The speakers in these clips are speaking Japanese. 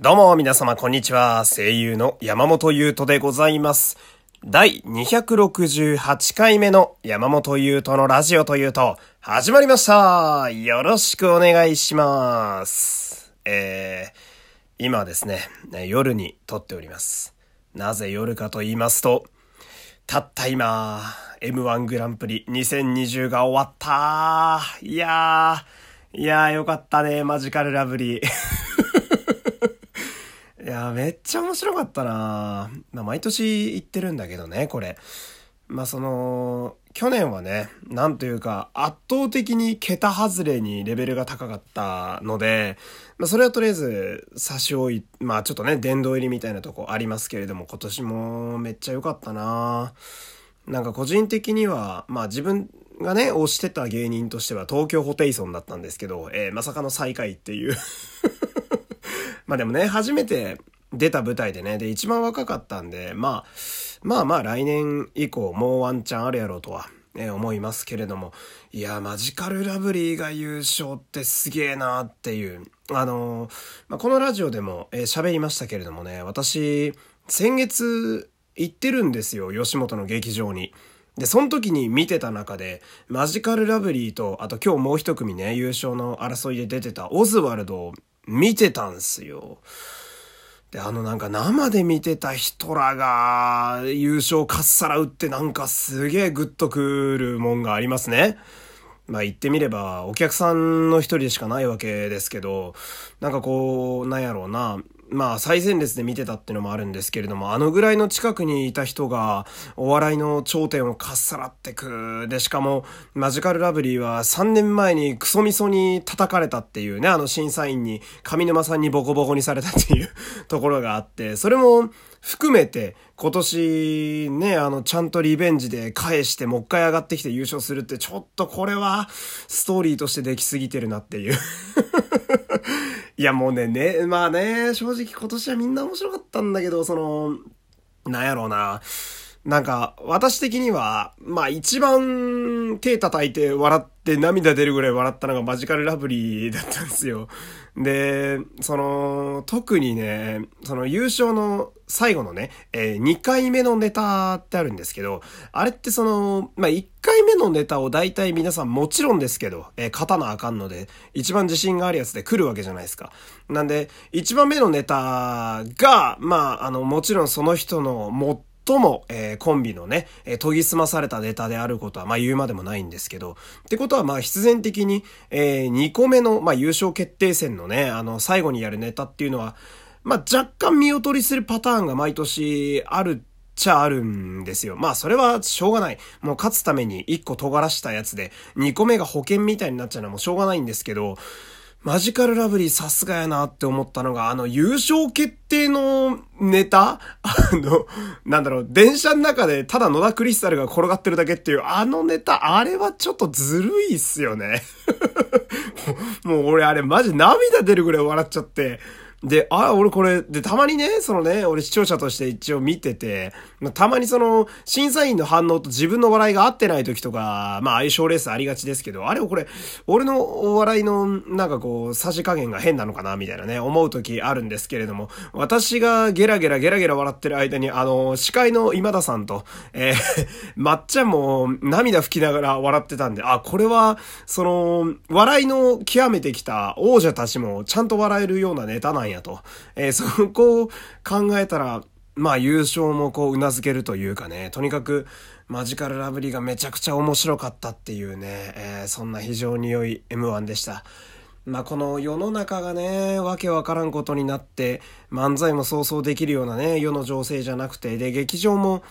どうも皆様こんにちは。声優の山本優斗でございます。第268回目の山本優斗のラジオというと、始まりましたよろしくお願いします。えー、今ですね、夜に撮っております。なぜ夜かと言いますと、たった今、M1 グランプリ2020が終わったいやー、いやーよかったね、マジカルラブリー。いや、めっちゃ面白かったな。まあ、毎年言ってるんだけどね、これ。まあ、その、去年はね、なんというか、圧倒的に桁外れにレベルが高かったので、まあ、それはとりあえず差し置い、まあ、ちょっとね、殿堂入りみたいなとこありますけれども、今年もめっちゃ良かったな。なんか個人的には、まあ自分がね、推してた芸人としては東京ホテイソンだったんですけど、えー、まさかの最下位っていう。まあでもね、初めて出た舞台でね、で、一番若かったんで、まあ、まあまあ来年以降もうワンチャンあるやろうとは、ね、思いますけれども、いや、マジカルラブリーが優勝ってすげえなーっていう、あのー、まあ、このラジオでも喋、えー、りましたけれどもね、私、先月行ってるんですよ、吉本の劇場に。で、その時に見てた中で、マジカルラブリーと、あと今日もう一組ね、優勝の争いで出てたオズワルドを見てたんすよ。で、あのなんか生で見てた人らが優勝かっさらうってなんかすげえグッとくるもんがありますね。まあ言ってみればお客さんの一人でしかないわけですけど、なんかこう、なんやろうな、まあ最前列で見てたっていうのもあるんですけれども、あのぐらいの近くにいた人がお笑いの頂点をかっさらってく。で、しかもマジカルラブリーは3年前にクソみそに叩かれたっていうね、あの審査員に上沼さんにボコボコにされたっていう ところがあって、それも含めて今年ね、あのちゃんとリベンジで返してもう一回上がってきて優勝するってちょっとこれはストーリーとしてできすぎてるなっていう いやもうね、ね、まあね、正直今年はみんな面白かったんだけど、その、なんやろうな。なんか、私的には、まあ一番手叩いて笑って涙出るぐらい笑ったのがマジカルラブリーだったんですよ。で、その、特にね、その優勝の最後のね、えー、2回目のネタってあるんですけど、あれってその、まあ、1回目のネタを大体皆さんもちろんですけど、えー、勝たなあかんので、一番自信があるやつで来るわけじゃないですか。なんで、1番目のネタが、まあ、あの、もちろんその人の持って最も、えー、コンビのね、えー、研ぎ澄まされたネタであることは、まあ言うまでもないんですけど、ってことは、まあ必然的に、えー、2個目の、まあ優勝決定戦のね、あの、最後にやるネタっていうのは、まあ若干見劣りするパターンが毎年あるっちゃあるんですよ。まあそれはしょうがない。もう勝つために1個尖らしたやつで、2個目が保険みたいになっちゃうのはもうしょうがないんですけど、マジカルラブリーさすがやなって思ったのが、あの優勝決定のネタ？あの、なんだろう、電車の中でただ野田クリスタルが転がってるだけっていうあのネタ、あれはちょっとずるいっすよね。もう俺あれマジ涙出るぐらい笑っちゃって。で、あ、俺これ、で、たまにね、そのね、俺視聴者として一応見てて、たまにその、審査員の反応と自分の笑いが合ってない時とか、まあ相性レースありがちですけど、あれをこれ、俺のお笑いの、なんかこう、さじ加減が変なのかな、みたいなね、思う時あるんですけれども、私がゲラゲラゲラゲラ笑ってる間に、あの、司会の今田さんと、えー、まっちゃんも涙吹きながら笑ってたんで、あ、これは、その、笑いの極めてきた王者たちもちゃんと笑えるようなネタなんやと。えー、そこを考えたら、まあ優勝もこう頷けるというかね、とにかくマジカルラブリーがめちゃくちゃ面白かったっていうね、えー、そんな非常に良い M1 でした。まあこの世の中がね、わけわからんことになって、漫才も想像できるようなね、世の情勢じゃなくて、で、劇場も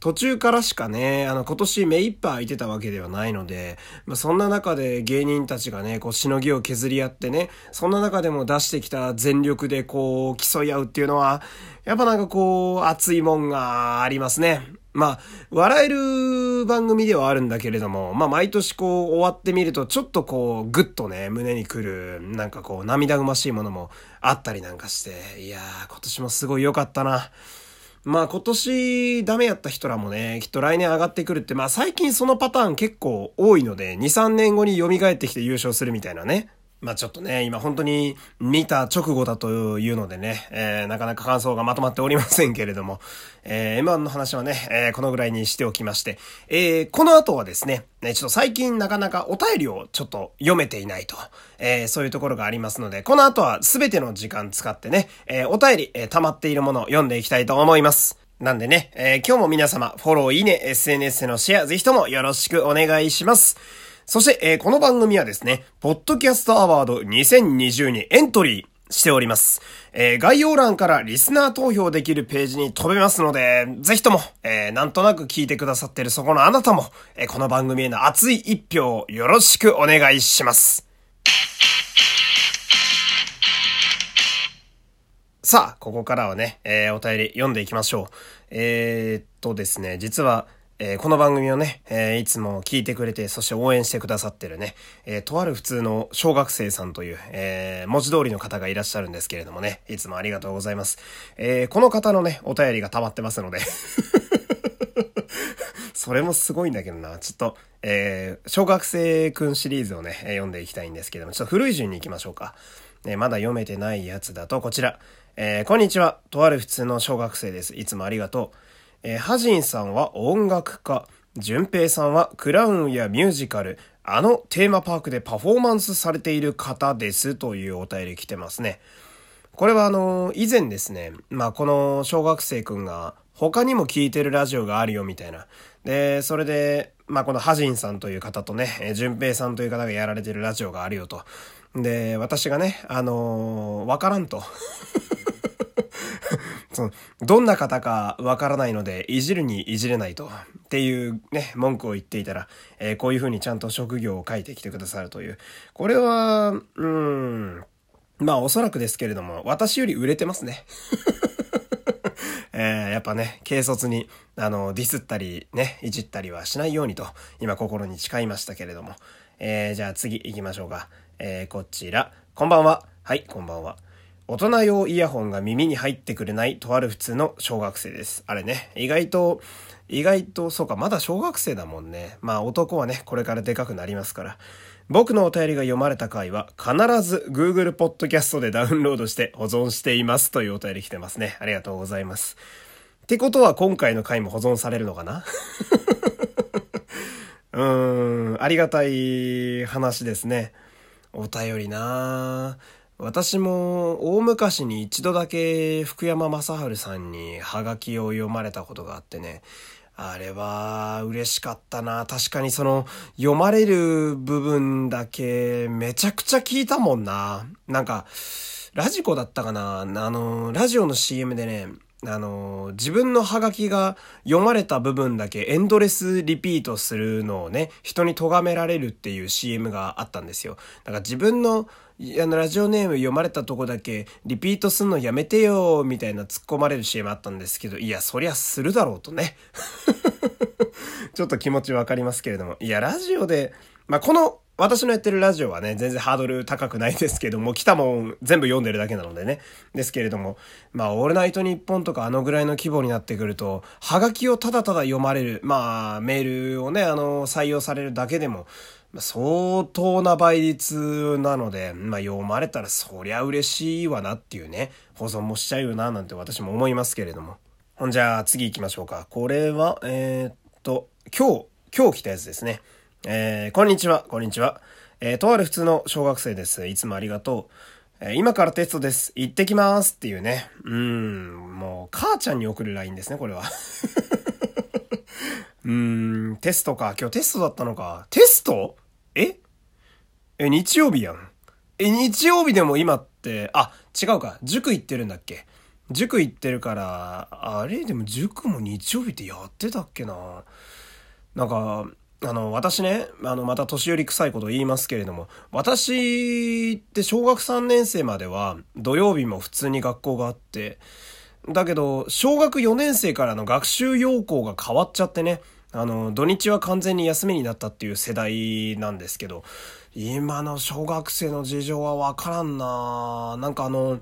途中からしかね、あの、今年目いっぱい空いてたわけではないので、まあ、そんな中で芸人たちがね、こう、しのぎを削り合ってね、そんな中でも出してきた全力でこう、競い合うっていうのは、やっぱなんかこう、熱いもんがありますね。まあ、笑える番組ではあるんだけれども、まあ、毎年こう、終わってみると、ちょっとこう、ぐっとね、胸にくる、なんかこう、涙ぐましいものもあったりなんかして、いやー、今年もすごい良かったな。まあ今年ダメやった人らもね、きっと来年上がってくるって、まあ最近そのパターン結構多いので、2、3年後に蘇ってきて優勝するみたいなね。まあちょっとね、今本当に見た直後だというのでね、えー、なかなか感想がまとまっておりませんけれども、えー、M1 の話はね、えー、このぐらいにしておきまして、えー、この後はですね、ね、ちょっと最近なかなかお便りをちょっと読めていないと、えー、そういうところがありますので、この後は全ての時間使ってね、えー、お便り、えー、溜まっているものを読んでいきたいと思います。なんでね、えー、今日も皆様、フォロー、いいね、SNS でのシェア、ぜひともよろしくお願いします。そして、えー、この番組はですね、ポッドキャストアワード2020にエントリーしております。えー、概要欄からリスナー投票できるページに飛べますので、ぜひとも、えー、なんとなく聞いてくださってるそこのあなたも、えー、この番組への熱い一票をよろしくお願いします。さあ、ここからはね、えー、お便り読んでいきましょう。えー、っとですね、実は、えー、この番組をね、えー、いつも聞いてくれて、そして応援してくださってるね、えー、とある普通の小学生さんという、え文字通りの方がいらっしゃるんですけれどもね、いつもありがとうございます。えこの方のね、お便りが溜まってますので それもすごいんだけどな。ちょっと、え小学生くんシリーズをね、読んでいきたいんですけども、ちょっと古い順に行きましょうか。ね、まだ読めてないやつだと、こちら。えこんにちは。とある普通の小学生です。いつもありがとう。えー、ハジンさんは音楽家、淳平さんはクラウンやミュージカル、あのテーマパークでパフォーマンスされている方ですというお便り来てますね。これはあの、以前ですね、まあこの小学生くんが他にも聞いてるラジオがあるよみたいな。で、それで、まあこのハジンさんという方とね、淳平さんという方がやられてるラジオがあるよと。で、私がね、あの、わからんと。その、どんな方かわからないので、いじるにいじれないと。っていうね、文句を言っていたら、えー、こういう風にちゃんと職業を書いてきてくださるという。これは、うん、まあおそらくですけれども、私より売れてますね。えー、やっぱね、軽率に、あの、ディスったり、ね、いじったりはしないようにと、今心に誓いましたけれども。えー、じゃあ次行きましょうか。えー、こちら。こんばんは。はい、こんばんは。大人用イヤホンが耳に入ってくれないとある普通の小学生です。あれね、意外と、意外と、そうか、まだ小学生だもんね。まあ男はね、これからでかくなりますから。僕のお便りが読まれた回は必ず Google Podcast でダウンロードして保存していますというお便り来てますね。ありがとうございます。ってことは今回の回も保存されるのかな？うーん、ありがたい話ですね。お便りなぁ。私も大昔に一度だけ福山雅治さんにハガキを読まれたことがあってね、あれは嬉しかったな。確かにその読まれる部分だけめちゃくちゃ聞いたもんな。なんか、ラジコだったかなあの、ラジオの CM でね、あの、自分のハガキが読まれた部分だけエンドレスリピートするのをね、人に咎められるっていう CM があったんですよ。だから自分のあの、ラジオネーム読まれたとこだけ、リピートすんのやめてよ、みたいな突っ込まれる CM あったんですけど、いや、そりゃするだろうとね。ちょっと気持ちわかりますけれども。いや、ラジオで、まあ、この、私のやってるラジオはね、全然ハードル高くないですけども、来たもん全部読んでるだけなのでね。ですけれども、まあ、オールナイトニッポンとかあのぐらいの規模になってくると、ハガキをただただ読まれる、まあ、メールをね、あの、採用されるだけでも、相当な倍率なので、まあ、読まれたらそりゃ嬉しいわなっていうね、保存もしちゃうよななんて私も思いますけれども。ほんじゃあ次行きましょうか。これは、えー、っと、今日、今日来たやつですね。えー、こんにちは、こんにちは。えー、とある普通の小学生です。いつもありがとう。えー、今からテストです。行ってきますっていうね。うん、もう、母ちゃんに送る LINE ですね、これは。うーん、テストか。今日テストだったのか。テスト？え？え、日曜日やん。え、日曜日でも今って、あ、違うか。塾行ってるんだっけ塾行ってるから、あれ？でも塾も日曜日ってやってたっけななんか、あの、私ね、あの、また年寄り臭いこと言いますけれども、私って小学3年生までは土曜日も普通に学校があって、だけど、小学4年生からの学習要項が変わっちゃってね、あの、土日は完全に休みになったっていう世代なんですけど、今の小学生の事情はわからんななんかあの、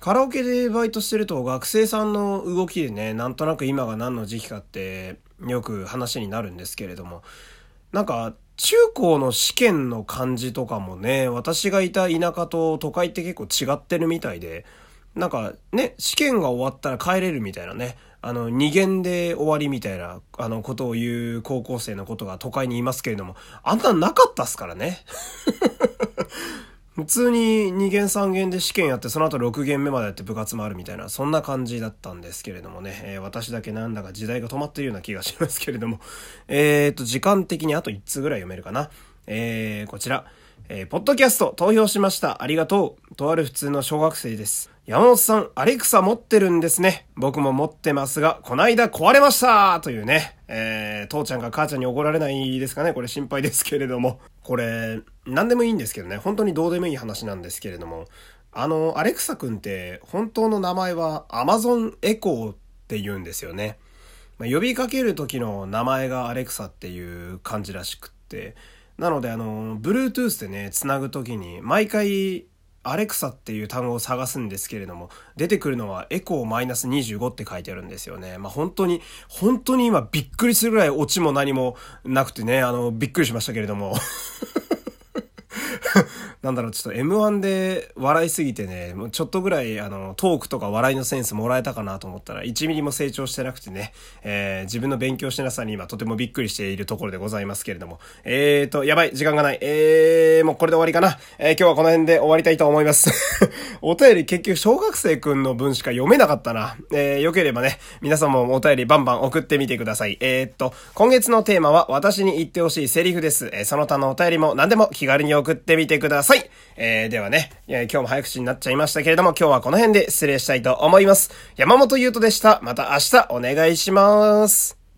カラオケでバイトしてると学生さんの動きでね、なんとなく今が何の時期かってよく話になるんですけれども、なんか中高の試験の感じとかもね、私がいた田舎と都会って結構違ってるみたいで、なんかね、試験が終わったら帰れるみたいなね、あの、二限で終わりみたいな、あの、ことを言う高校生のことが都会にいますけれども、あんななかったっすからね。普通に2限3限で試験やってその後6限目までやって部活もあるみたいなそんな感じだったんですけれどもね、えー、私だけなんだか時代が止まっているような気がしますけれども。えーと時間的にあと1通ぐらい読めるかな。えー、こちら。えー、ポッドキャスト投票しました。ありがとう。とある普通の小学生です。山本さん、アレクサ持ってるんですね。僕も持ってますが、こないだ壊れました。というね、えー、父ちゃんが母ちゃんに怒られないですかね。これ心配ですけれども。これ、何でもいいんですけどね。本当にどうでもいい話なんですけれども。あの、アレクサくんって、本当の名前は Amazon Echo って言うんですよね。まあ、呼びかける時の名前がアレクサっていう感じらしくって。なので、あの、Bluetooth でね、繋ぐ時に、毎回、アレクサっていう単語を探すんですけれども、出てくるのはエコーマイナス25って書いてあるんですよね。まあ、本当に、本当に今びっくりするぐらいオチも何もなくてね、あの、びっくりしましたけれども。なんだろう、ちょっと M1 で笑いすぎてね、もうちょっとぐらい、あの、トークとか笑いのセンスもらえたかなと思ったら、1ミリも成長してなくてね、えー、自分の勉強してなさに今とてもびっくりしているところでございますけれども。えーと、やばい、時間がない。えー、もうこれで終わりかな。えー、今日はこの辺で終わりたいと思います。お便り結局小学生くんの文しか読めなかったな。えー、よければね、皆さんもお便りバンバン送ってみてください。えー、っと、今月のテーマは私に言ってほしいセリフです。えー、その他のお便りも何でも気軽に送ってみてください。えー、ではね、今日も早口になっちゃいましたけれども、今日はこの辺で失礼したいと思います。山本優斗でした。また明日お願いします。